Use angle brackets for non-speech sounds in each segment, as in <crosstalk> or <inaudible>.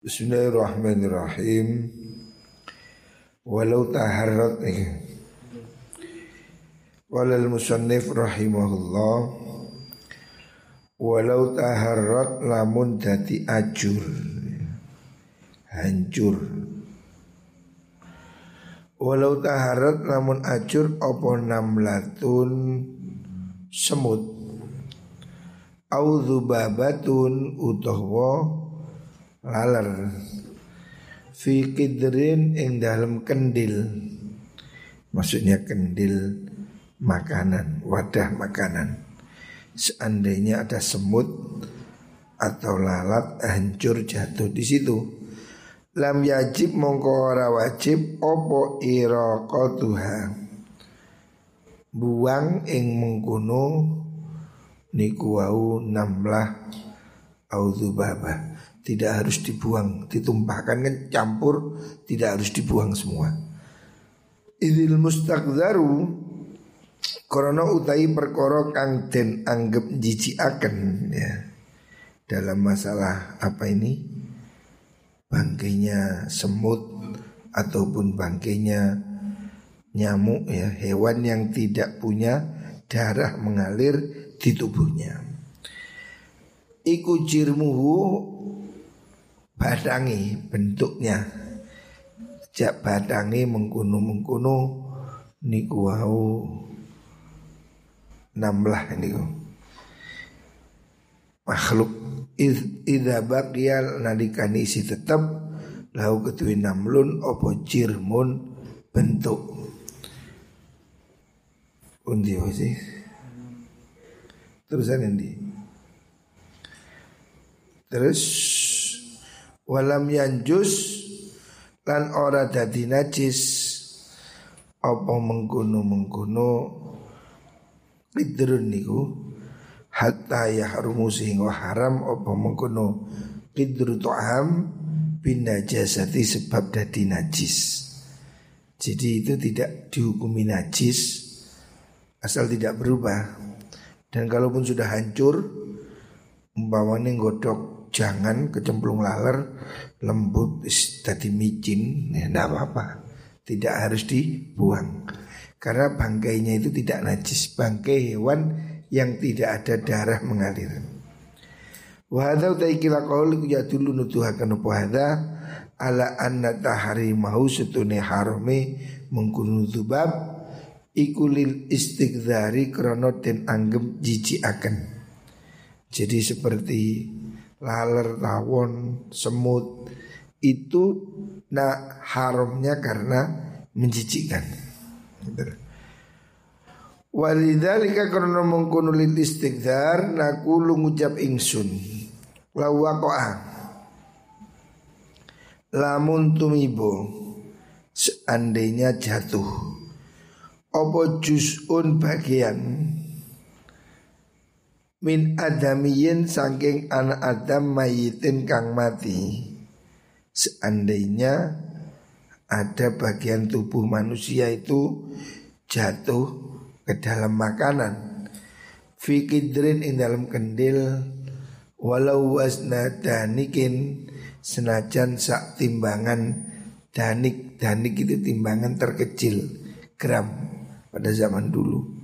Bismillahirrahmanirrahim. Walau taharrat nih. Walal musannif rahimahullah Walau taharrat lamun dati ajur Hancur Walau taharrat lamun ajur Opo namlatun semut Au babatun utohwo laler. Fi kidrin ing dalam kendil. Maksudnya kendil makanan wadah makanan. Seandainya ada semut atau lalat hancur jatuh di situ. Lam yajib mongko ora wajib opo iraqatuha? Buang ing mengkuno niku wau namlah audzubabah tidak harus dibuang, ditumpahkan kan campur, tidak harus dibuang semua. Idil mustakzaru Korona utai perkara kang den anggap akan ya dalam masalah apa ini bangkainya semut ataupun bangkainya nyamuk ya hewan yang tidak punya darah mengalir di tubuhnya. Iku jirmuhu badangi bentuknya. Jak badangi mengkuno mengkuno niku wau namlah niku. Makhluk idza baqiyal nalikani isi tetap lau ketui namlun opo jirmun bentuk. Undi sih? Terusan ini terus walam yanjus lan ora dadi najis. Apa mengkuno mengkuno idrun niku hatta yahrumu sehingga haram apa mengkuno idru tu'am bin najasati sebab dadi najis. Jadi itu tidak dihukumi najis asal tidak berubah. Dan kalaupun sudah hancur umpamanya godok jangan kecemplung laler lembut tadi micin. Ya tidak apa-apa. Tidak harus dibuang. Karena bangkainya itu tidak najis. Bangkai hewan yang tidak ada darah mengalir. Wahada utai kila kaulik ya dulu nutuhakan hadha ala anna tahari mahu setune harome mengkunu bab ikulil istighzari krono den anggem jiji akan. Jadi seperti laler, tawon, semut. Itu nah haramnya karena menjijikkan. Walidhalika karena mengkono lil istighfar nakulu ngucap ingsun. Lawaqa'a lamun tumibo seandainya jatuh. Opo juz'un bagian min adamiyin saking anak Adam mayitin kang mati. Seandainya ada bagian tubuh manusia itu jatuh ke dalam makanan. Fikidrin in dalam kendil walau wasna danikin senajan sak timbangan danik danik itu timbangan terkecil gram pada zaman dulu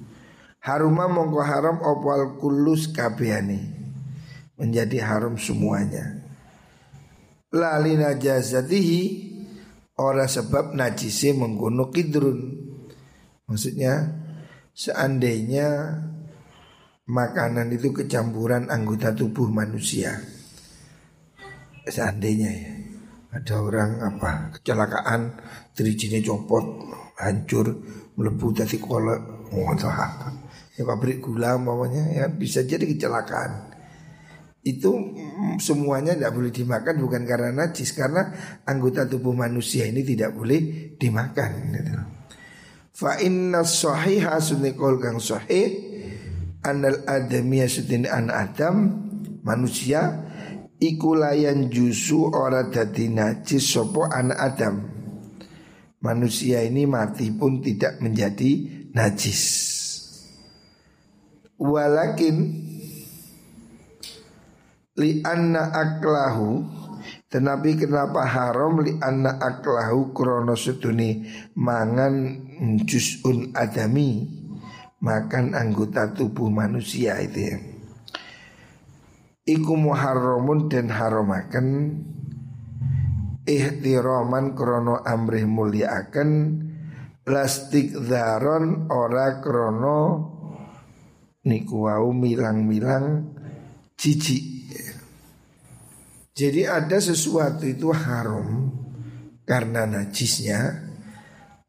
Haruma mongko haram opal kulus kabehane menjadi haram semuanya. Lali najazatihi ora sebab najise mengkono kidrun. Maksudnya seandainya makanan itu kecampuran anggota tubuh manusia. Seandainya ya ada orang apa kecelakaan terijine copot hancur melebu tadi kolak oh, apa ya pabrik gula umpamanya ya bisa jadi kecelakaan. Itu mm, semuanya tidak boleh dimakan bukan karena najis karena anggota tubuh manusia ini tidak boleh dimakan gitu. Fa inna sahiha sunikol kang sahih anal adamiyah sutin an adam manusia ikulayan jusu ora dadi najis sopo anak adam. Manusia ini mati pun tidak menjadi najis Walakin li anna aklahu Tetapi kenapa haram li anna aklahu krono seduni mangan juz'un adami makan anggota tubuh manusia itu ya. Iku muharramun dan haramaken ihtiraman krono amrih akan lastik daron ora krono niku wau milang-milang jijik jadi ada sesuatu itu haram karena najisnya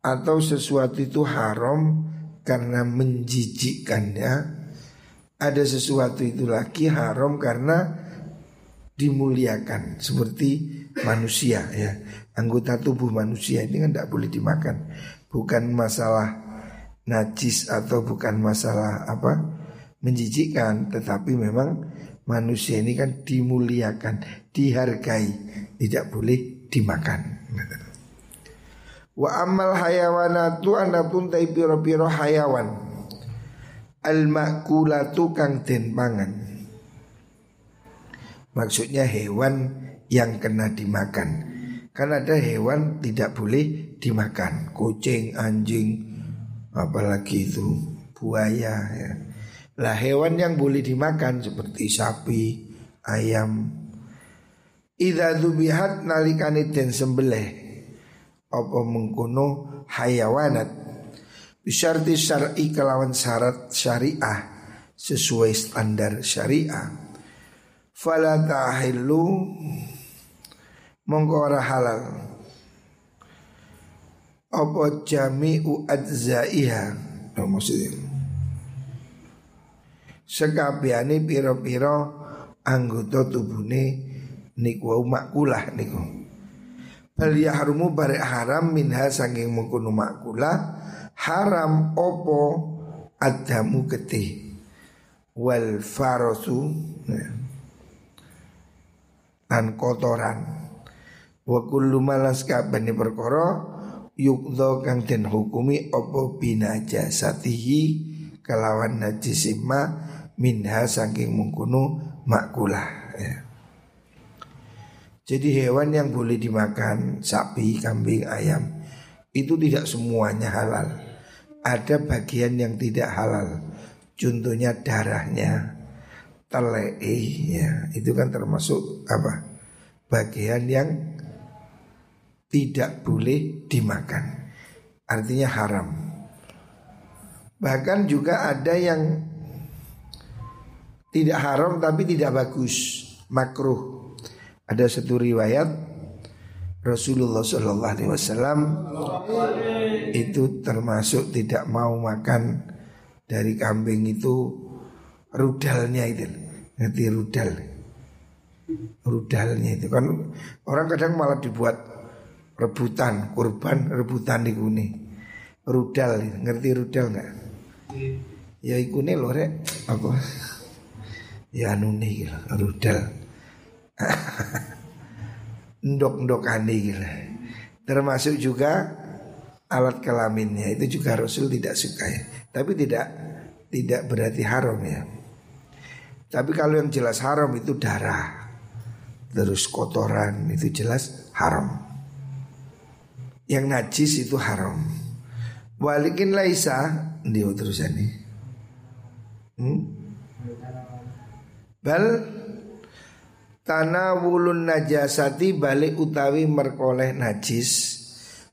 atau sesuatu itu haram karena menjijikkannya. Ada sesuatu itu lagi haram karena dimuliakan seperti manusia ya. Anggota tubuh manusia ini kan tidak boleh dimakan. Bukan masalah najis atau bukan masalah apa menjijikkan, tetapi memang manusia ini kan dimuliakan, dihargai, tidak boleh dimakan. Wa amal hayawanatu pun tai piro-piro hayawan. Al makulatu kang den pangan Maksudnya hewan yang kena dimakan. Kan ada hewan tidak boleh dimakan. Kucing, anjing, apalagi itu buaya ya lah hewan yang boleh dimakan seperti sapi, ayam. Idza dzubihat nalikane den sembelih. Apa mengkono hayawanat? Bisyarti syar'i kelawan syarat syariah sesuai standar syariah. Fala tahillu mongko ora halal. Apa jami'u adzaiha? Maksudnya sekabiane pira-pira anggota tubune niku wau makulah niku. Bal yahrumu barek haram minha saking mengkono makulah haram opo adamu getih. Wal farosu dan kotoran. Wa kullu malas kabane perkara yukdo kang den hukumi opo binajasatihi kelawan najisima minha saking mengkuno makulah ya. Jadi hewan yang boleh dimakan sapi, kambing, ayam itu tidak semuanya halal. Ada bagian yang tidak halal. Contohnya darahnya, telei ya, itu kan termasuk apa? Bagian yang tidak boleh dimakan. Artinya haram. Bahkan juga ada yang tidak haram tapi tidak bagus, makruh. Ada satu riwayat Rasulullah Shallallahu Alaihi Wasallam itu termasuk tidak mau makan dari kambing itu rudalnya itu, ngerti rudal, rudalnya itu. Kan orang kadang malah dibuat rebutan, kurban rebutan di kuni, rudal, ngerti rudal nggak? Ya ikune loh rek, apa? Ya nuni gitu, rudal ndok-ndok aneh gitu. termasuk juga alat kelaminnya. Itu juga Rasul tidak suka ya. Tapi tidak tidak berarti haram ya. Tapi kalau yang jelas haram itu darah. Terus kotoran itu jelas haram. Yang najis itu haram. Walikin laisa dia terusan nih hmm? Bal tanawulun najasati balik utawi merkoleh najis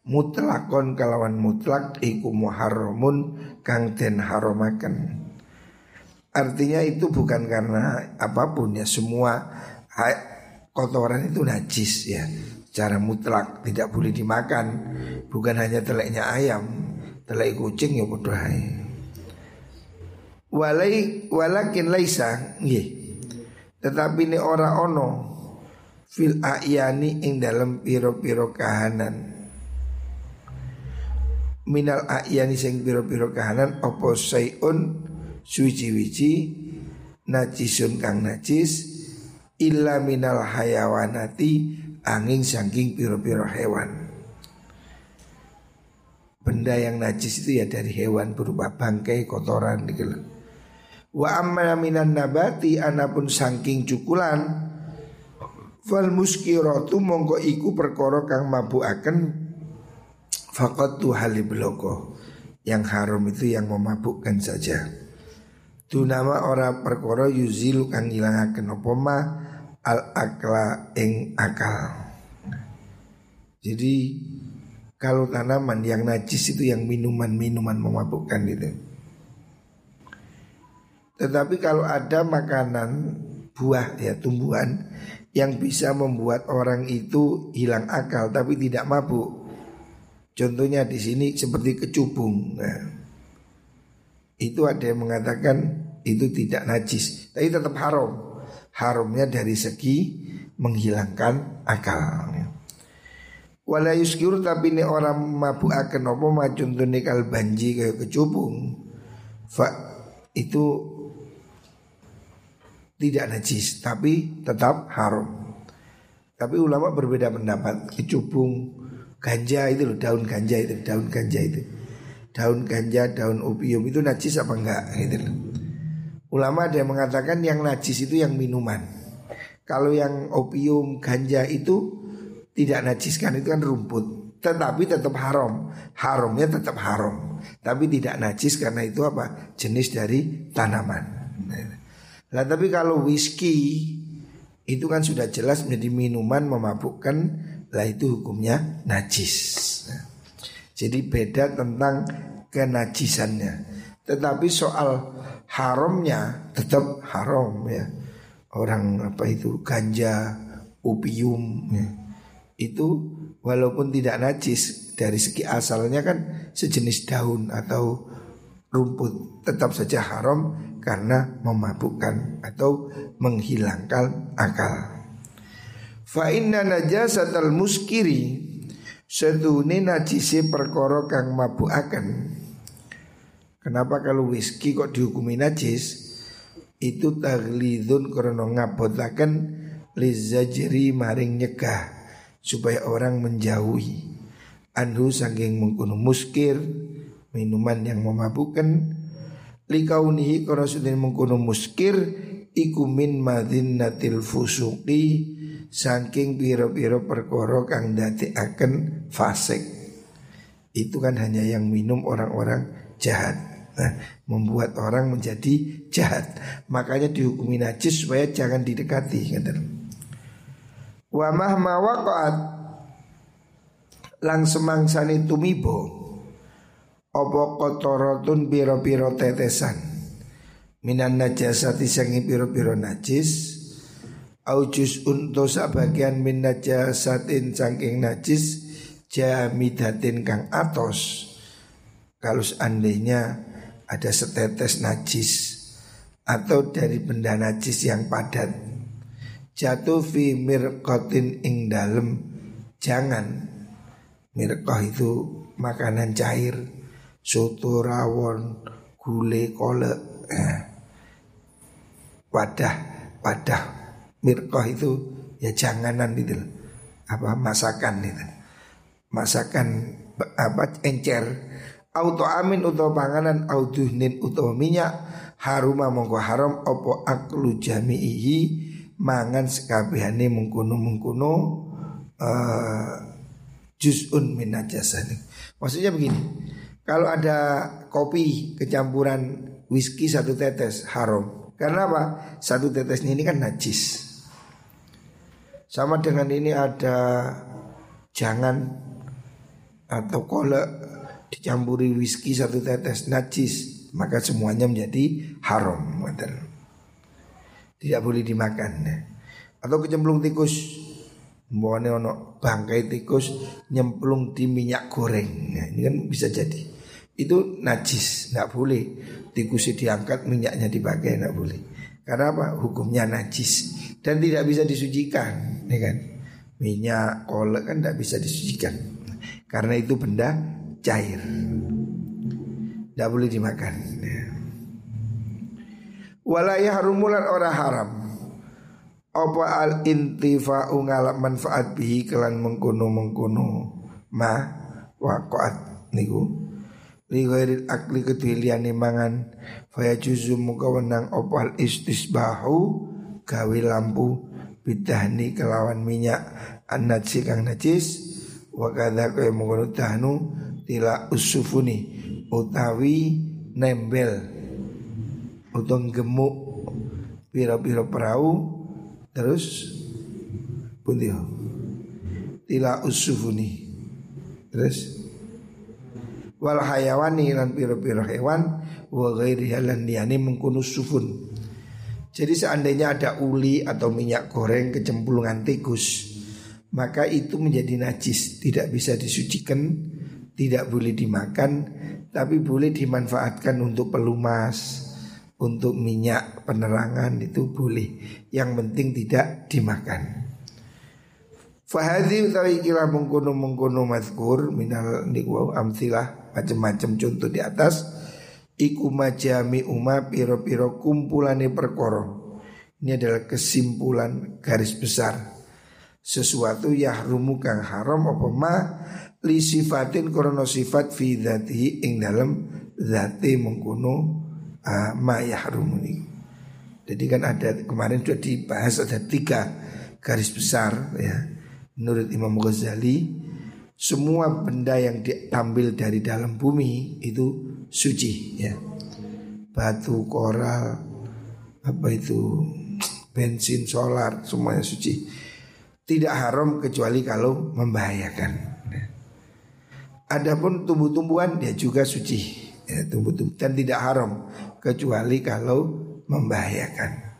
mutlakon kalawan mutlak iku muharramun kang den haromaken. Artinya itu bukan karena apa pun ya semua kotoran itu najis ya. Cara mutlak tidak boleh dimakan. Bukan hanya teleknya ayam, telek kucing ya bodoh Walai walakin laisa nggih tetapi ini ora ono fil ayani ing dalam piro-piro kahanan. Minal ayani sing piro-piro kahanan opo sayun suci-wici najisun kang najis illa minal hayawanati angin saking piro-piro hewan. Benda yang najis itu ya dari hewan berupa bangkai, kotoran gitu. Wa amma minan nabati anapun saking cukulan Fal muskiratu mongko iku perkara kang mabukaken faqat tu halibloko. Yang haram itu yang memabukkan saja. Tu nama ora perkara yuzilu kang ilangaken apa ma al akla ing akal. Jadi kalau tanaman yang najis itu yang minuman-minuman memabukkan itu. Tetapi kalau ada makanan buah ya tumbuhan yang bisa membuat orang itu hilang akal tapi tidak mabuk. Contohnya di sini seperti kecubung. Nah, itu ada yang mengatakan itu tidak najis, tapi tetap haram. Haramnya dari segi menghilangkan akal. Wala yuskiru tapi ini orang mabuk akan apa ma contohnya kal banji kayak kecubung. Fa itu tidak najis tapi tetap haram. Tapi ulama berbeda pendapat. Kecubung ganja itu loh daun ganja itu daun ganja itu. Daun ganja, daun opium itu najis apa enggak gitu loh. Ulama ada yang mengatakan yang najis itu yang minuman. Kalau yang opium, ganja itu tidak najis kan itu kan rumput. Tetapi tetap haram. Haramnya tetap haram. Tapi tidak najis karena itu apa? Jenis dari tanaman. Nah, tapi kalau whisky itu kan sudah jelas menjadi minuman memabukkan, lah itu hukumnya najis. Nah, jadi beda tentang kenajisannya. Tetapi soal haramnya tetap haram ya. Orang apa itu ganja, opium ya. Itu walaupun tidak najis dari segi asalnya kan sejenis daun atau rumput tetap saja haram karena memabukkan atau menghilangkan akal. Fa inna najasatal muskiri sedune najisi perkara kang mabukaken. Kenapa kalau whisky kok dihukumi najis? Itu taglidun karena ngabotaken lizajri maring nyegah supaya orang menjauhi anhu saking mengkuno muskir minuman yang memabukkan likaunihi karena sudah mengkuno muskir iku min madinnatil fusuqi saking piro-piro perkara kang akan fasik. Itu kan hanya yang minum orang-orang jahat. Nah, membuat orang menjadi jahat. Makanya dihukumi najis supaya jangan didekati wa mahma waqa'at lang semangsani tumibo Opo kotorotun biro-biro tetesan? Minan najasati sangi biro-biro najis. Aujus untuk sebagian min najasatin sangking najis Jamidatin kang atos. Kalau seandainya ada setetes najis Atau dari benda najis yang padat. Jatuh fi mirkotin ing dalem. Jangan. Mirkoh itu makanan cair soto rawon, gule kolek, eh, <clears throat> wadah, wadah mirkoh itu ya janganan itu apa masakan itu. Masakan apa encer. Auto amin atau panganan auduhnin atau minyak. Haruma mongko haram opo aklu jami'ihi. Mangan sekabehane mengkuno mengkuno uh, juz'un min najasani maksudnya begini kalau ada kopi kecampuran whisky satu tetes haram. Karena apa? Satu tetesnya ini kan najis. Sama dengan ini ada jangan atau kolak dicampuri whisky satu tetes najis, maka semuanya menjadi haram. Tidak boleh dimakan. Atau kecemplung tikus Mbone ono bangkai tikus nyemplung di minyak goreng. Nah, ini kan bisa jadi itu najis, nggak boleh. Tikusnya diangkat, minyaknya dipakai, nggak boleh. Karena apa? Hukumnya najis dan tidak bisa disucikan, ya kan? Minyak kolek kan tidak bisa disucikan karena itu benda cair, tidak boleh dimakan. Walaya harumulan orang haram. Apa al intifa'u ngalap manfaat bihi kelan mengkuno mengkuno ma waqat niku li ghairil akli kediliane mangan. Faya juzu muka wenang opal istisbahu? Gawe lampu bidahni kelawan minyak. An-najis kang najis. Wa kadza kaya mengkono dahnu tila usufuni. Utawi nembel. Utawa gemuk pira-pira perahu. Terus pundi tila usufuni. Terus wal hayawani lan pira-pira hewan wa ghairi halan liyane mengkono sufun. Jadi seandainya ada uli atau minyak goreng kecemplungan tikus Maka itu menjadi najis Tidak bisa disucikan Tidak boleh dimakan Tapi boleh dimanfaatkan untuk pelumas Untuk minyak penerangan itu boleh. Yang penting tidak dimakan Fahadi utawi kila mengkono mengkono mazkur minal niku amsilah macam-macam contoh di atas. Iku majami uma piro-piro kumpulane perkoro Ini adalah kesimpulan garis besar. Sesuatu yahrumu kang haram apa ma? Li sifatin korono sifat fi dhatihi ing dalam dhati mengkuno uh, ma yahrumu ini Jadi kan ada kemarin sudah dibahas ada tiga garis besar ya Menurut Imam Ghazali Semua benda yang diambil dari dalam bumi itu suci ya. Batu, koral, apa itu bensin, solar, semuanya suci. Tidak haram kecuali kalau membahayakan. Ya. Adapun tumbuh-tumbuhan dia juga suci, ya, tumbuh-tumbuh dan tidak haram kecuali kalau membahayakan.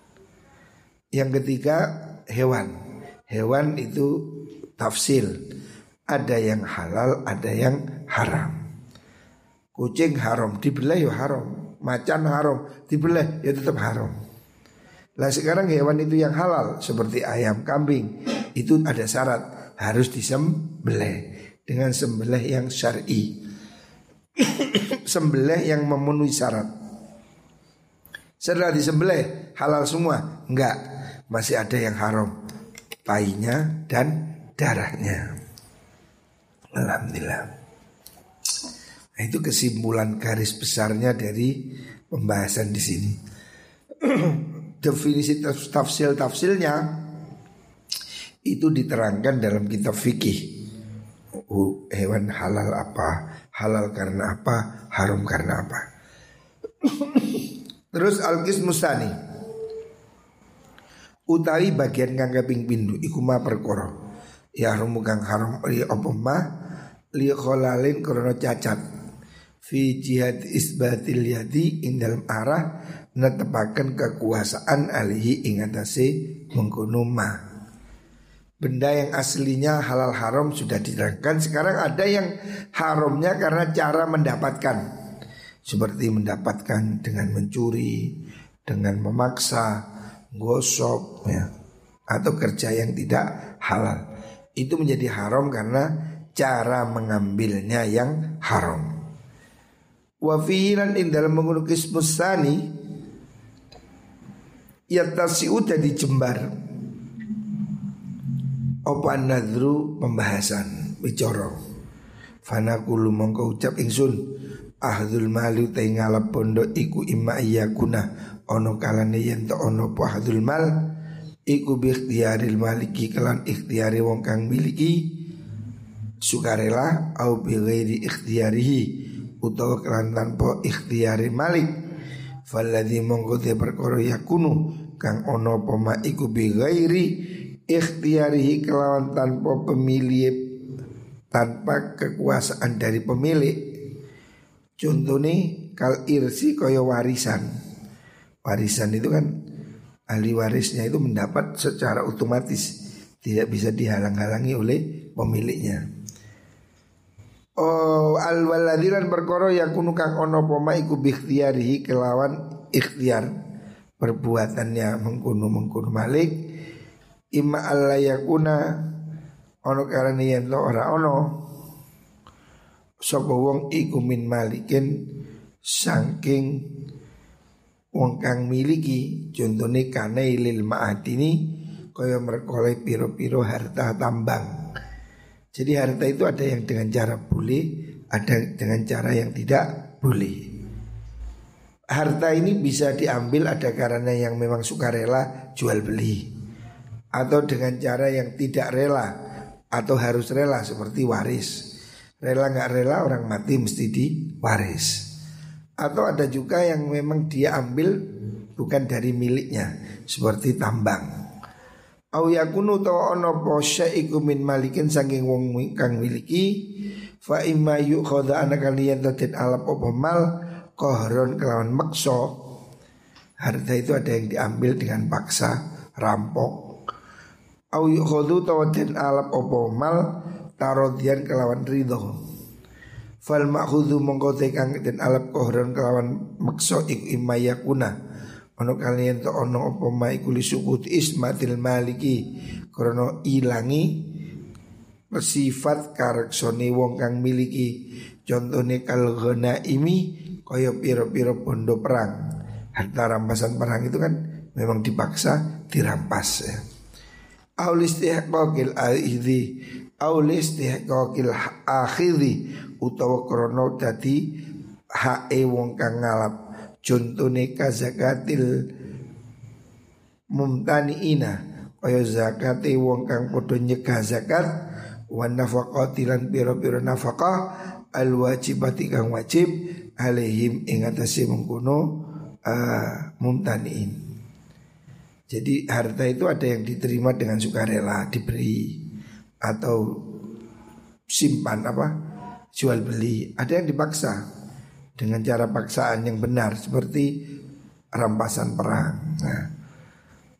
Yang ketiga hewan. Hewan itu tafsil. Ada yang halal, ada yang haram. Kucing haram, dibelah ya haram. Macan haram, dibelah ya tetap haram. Lah sekarang hewan itu yang halal seperti ayam, kambing itu ada syarat harus disembelih dengan sembelih yang syar'i. <coughs> sembelih yang memenuhi syarat. Setelah disembelih halal semua? Enggak, masih ada yang haram. Painya dan darahnya. Alhamdulillah. Nah, itu kesimpulan garis besarnya dari pembahasan di sini. <clears throat> Definisi tafsil tafsilnya itu diterangkan dalam kitab fikih. Hewan halal apa, halal karena apa, haram karena apa. <clears throat> Terus alkis mustani utawi bagian kang kaping pindu iku ya haram kang haram. Li apa ma li kholalin krana cacat. Fi jihad isbatil yadi ing dalam arah netepaken kekuasaan alihi ing atase mengkono Benda yang aslinya halal haram sudah diterangkan. Sekarang ada yang haramnya karena cara mendapatkan. Seperti mendapatkan dengan mencuri Dengan memaksa Gosok ya Atau kerja yang tidak halal Itu menjadi haram karena cara mengambilnya yang haram. Wa fihilan ing dalam mengulukis musani Yatasi'u jadi jembar. Apa nadru pembahasan Bicoro Fanakulu mongko ucap ingsun Ahdul mali utai ngalap pondok iku imma iyakuna Ono kalane yen to ono po ahdul mal Iku biikhtiaril maliki kelan ikhtiari wong kang miliki Sukarela au bi ghairi ikhtiarihi utawa kelan tanpa ikhtiari malik. Faladhi mongko te perkara yakunu kang ono poma iku bi ikhtiarihi kelawan tanpa pemilih tanpa kekuasaan dari pemilik. Contohnya kal irsi kaya warisan. Warisan itu kan ahli warisnya itu mendapat secara otomatis tidak bisa dihalang-halangi oleh pemiliknya. Oh al waladilan perkara yakunu kang ono poma iku bikhtiarihi kelawan ikhtiar. Perbuatannya mengkuno mengkuno malik. Imma alla yakuna ono karena yen ora ono sapa wong iku min malikin saking wong kang miliki contone kane lil ma'adini kaya merkoleh piro-piro harta tambang jadi harta itu ada yang dengan cara boleh, ada dengan cara yang tidak boleh. Harta ini bisa diambil ada karena yang memang sukarela jual beli. atau dengan cara yang tidak rela atau harus rela seperti waris. Rela nggak rela orang mati mesti diwaris. Atau ada juga yang memang dia ambil bukan dari miliknya seperti tambang. Au yakunu ta ana apa iku min malikin saking wong kang miliki fa imma yukhadha ana kaliyan tatin alap apa mal kohron kelawan makso harta itu ada yang diambil dengan paksa rampok. Au yukhadhu tawatin alap apa mal tarodian kelawan ridho fal ma'khudhu mongko kang den alap kohron kelawan makso iku imma yakuna. Ono kalian to ono apa ma iku lisukut ismatil maliki. Krono ilangi sifat kareksone wong kang miliki. Contohnya kal imi koyo piro-piro bondo perang. Harta rampasan perang itu kan memang dipaksa dirampas ya. Aulis kokil akhidhi aulis kokil akhidhi utawa krono dadi hae wong kang ngalap. Contohnya kazakatil mumtaniina. Kaya zakate wong kang padha nyegah zakat wa nafaqati lan pira-pira nafaqah al wajibati kang wajib alaihim ing atase mengkono uh. Jadi harta itu ada yang diterima dengan sukarela diberi atau simpan apa jual beli, ada yang dipaksa dengan cara paksaan yang benar seperti rampasan perang. Nah,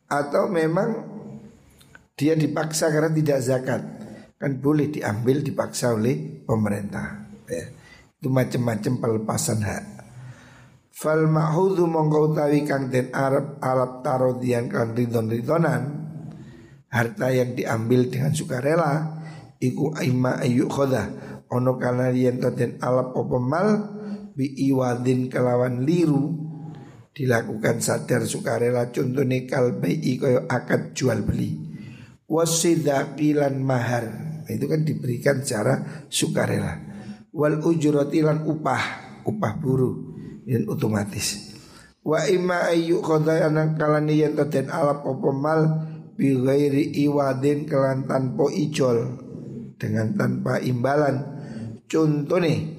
atau memang dia dipaksa karena tidak zakat kan boleh diambil dipaksa oleh pemerintah. Ya. Itu macam-macam pelepasan hak. Fal ma'hudhu mongkau tawi kang den Arab alap tarodian kang ridon ridonan harta yang diambil dengan sukarela iku aima ayu khoda ono kana yen den alap opomal bi iwadin kelawan liru dilakukan sadar sukarela. Contohnya kalbai koyo akad jual beli. Wasidakilan mahar. Itu kan diberikan secara sukarela. Wal ujrotilan upah upah buruh dan otomatis. Wa ima ayu anak kalani yang taden alap opomal bi ghairi iwadin kelan tanpa ijol dengan tanpa imbalan contohnya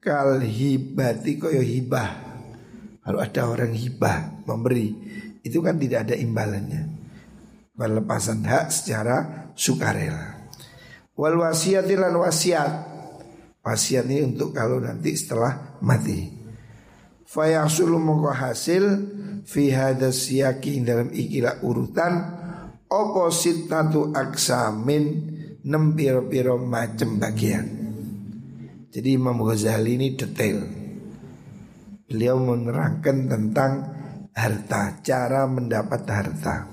kal hibati koyo hibah. Kalau ada orang hibah memberi itu kan tidak ada imbalannya. Pelepasan hak secara sukarela. Wal wasiat wasiat. Wasiat ini untuk kalau nanti setelah mati. Fayasulu mongko hasil fi hadas siyaki dalam ikilah urutan oposit tatu aksamin nem piro-piro macem bagian. Jadi Imam Ghazali ini detail. Beliau menerangkan tentang harta, cara mendapat harta.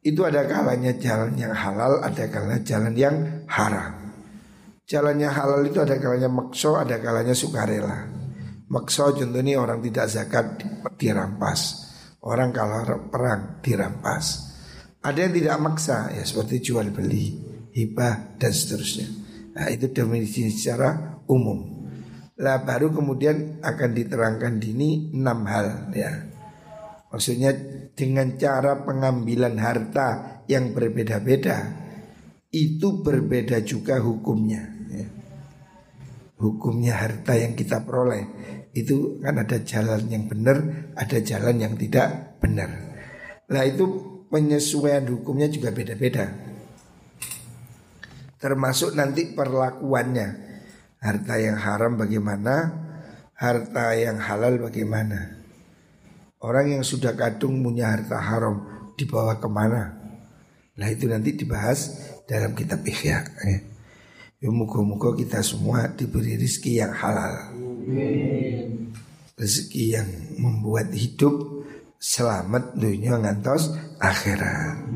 Itu ada kalanya jalan yang halal, ada kalanya jalan yang haram. Jalannya halal itu ada kalanya makso, ada kalanya sukarela. Makso contohnya orang tidak zakat dirampas. Orang kalau perang dirampas. Ada yang tidak maksa ya seperti jual beli, hibah dan seterusnya. Nah itu definisi secara umum. Lah baru kemudian akan diterangkan dini enam hal ya. Maksudnya dengan cara pengambilan harta yang berbeda-beda itu berbeda juga hukumnya. Ya. Hukumnya harta yang kita peroleh itu kan ada jalan yang benar, ada jalan yang tidak benar. Nah itu penyesuaian hukumnya juga beda-beda. Termasuk nanti perlakuannya. Harta yang haram bagaimana? Harta yang halal bagaimana? Orang yang sudah kadung punya harta haram Dibawa ke mana? Nah itu nanti dibahas dalam kitab ikhya ya. Ya muka-muka kita semua diberi rezeki yang halal. Rezeki yang membuat hidup selamat dunia ngantos akhirat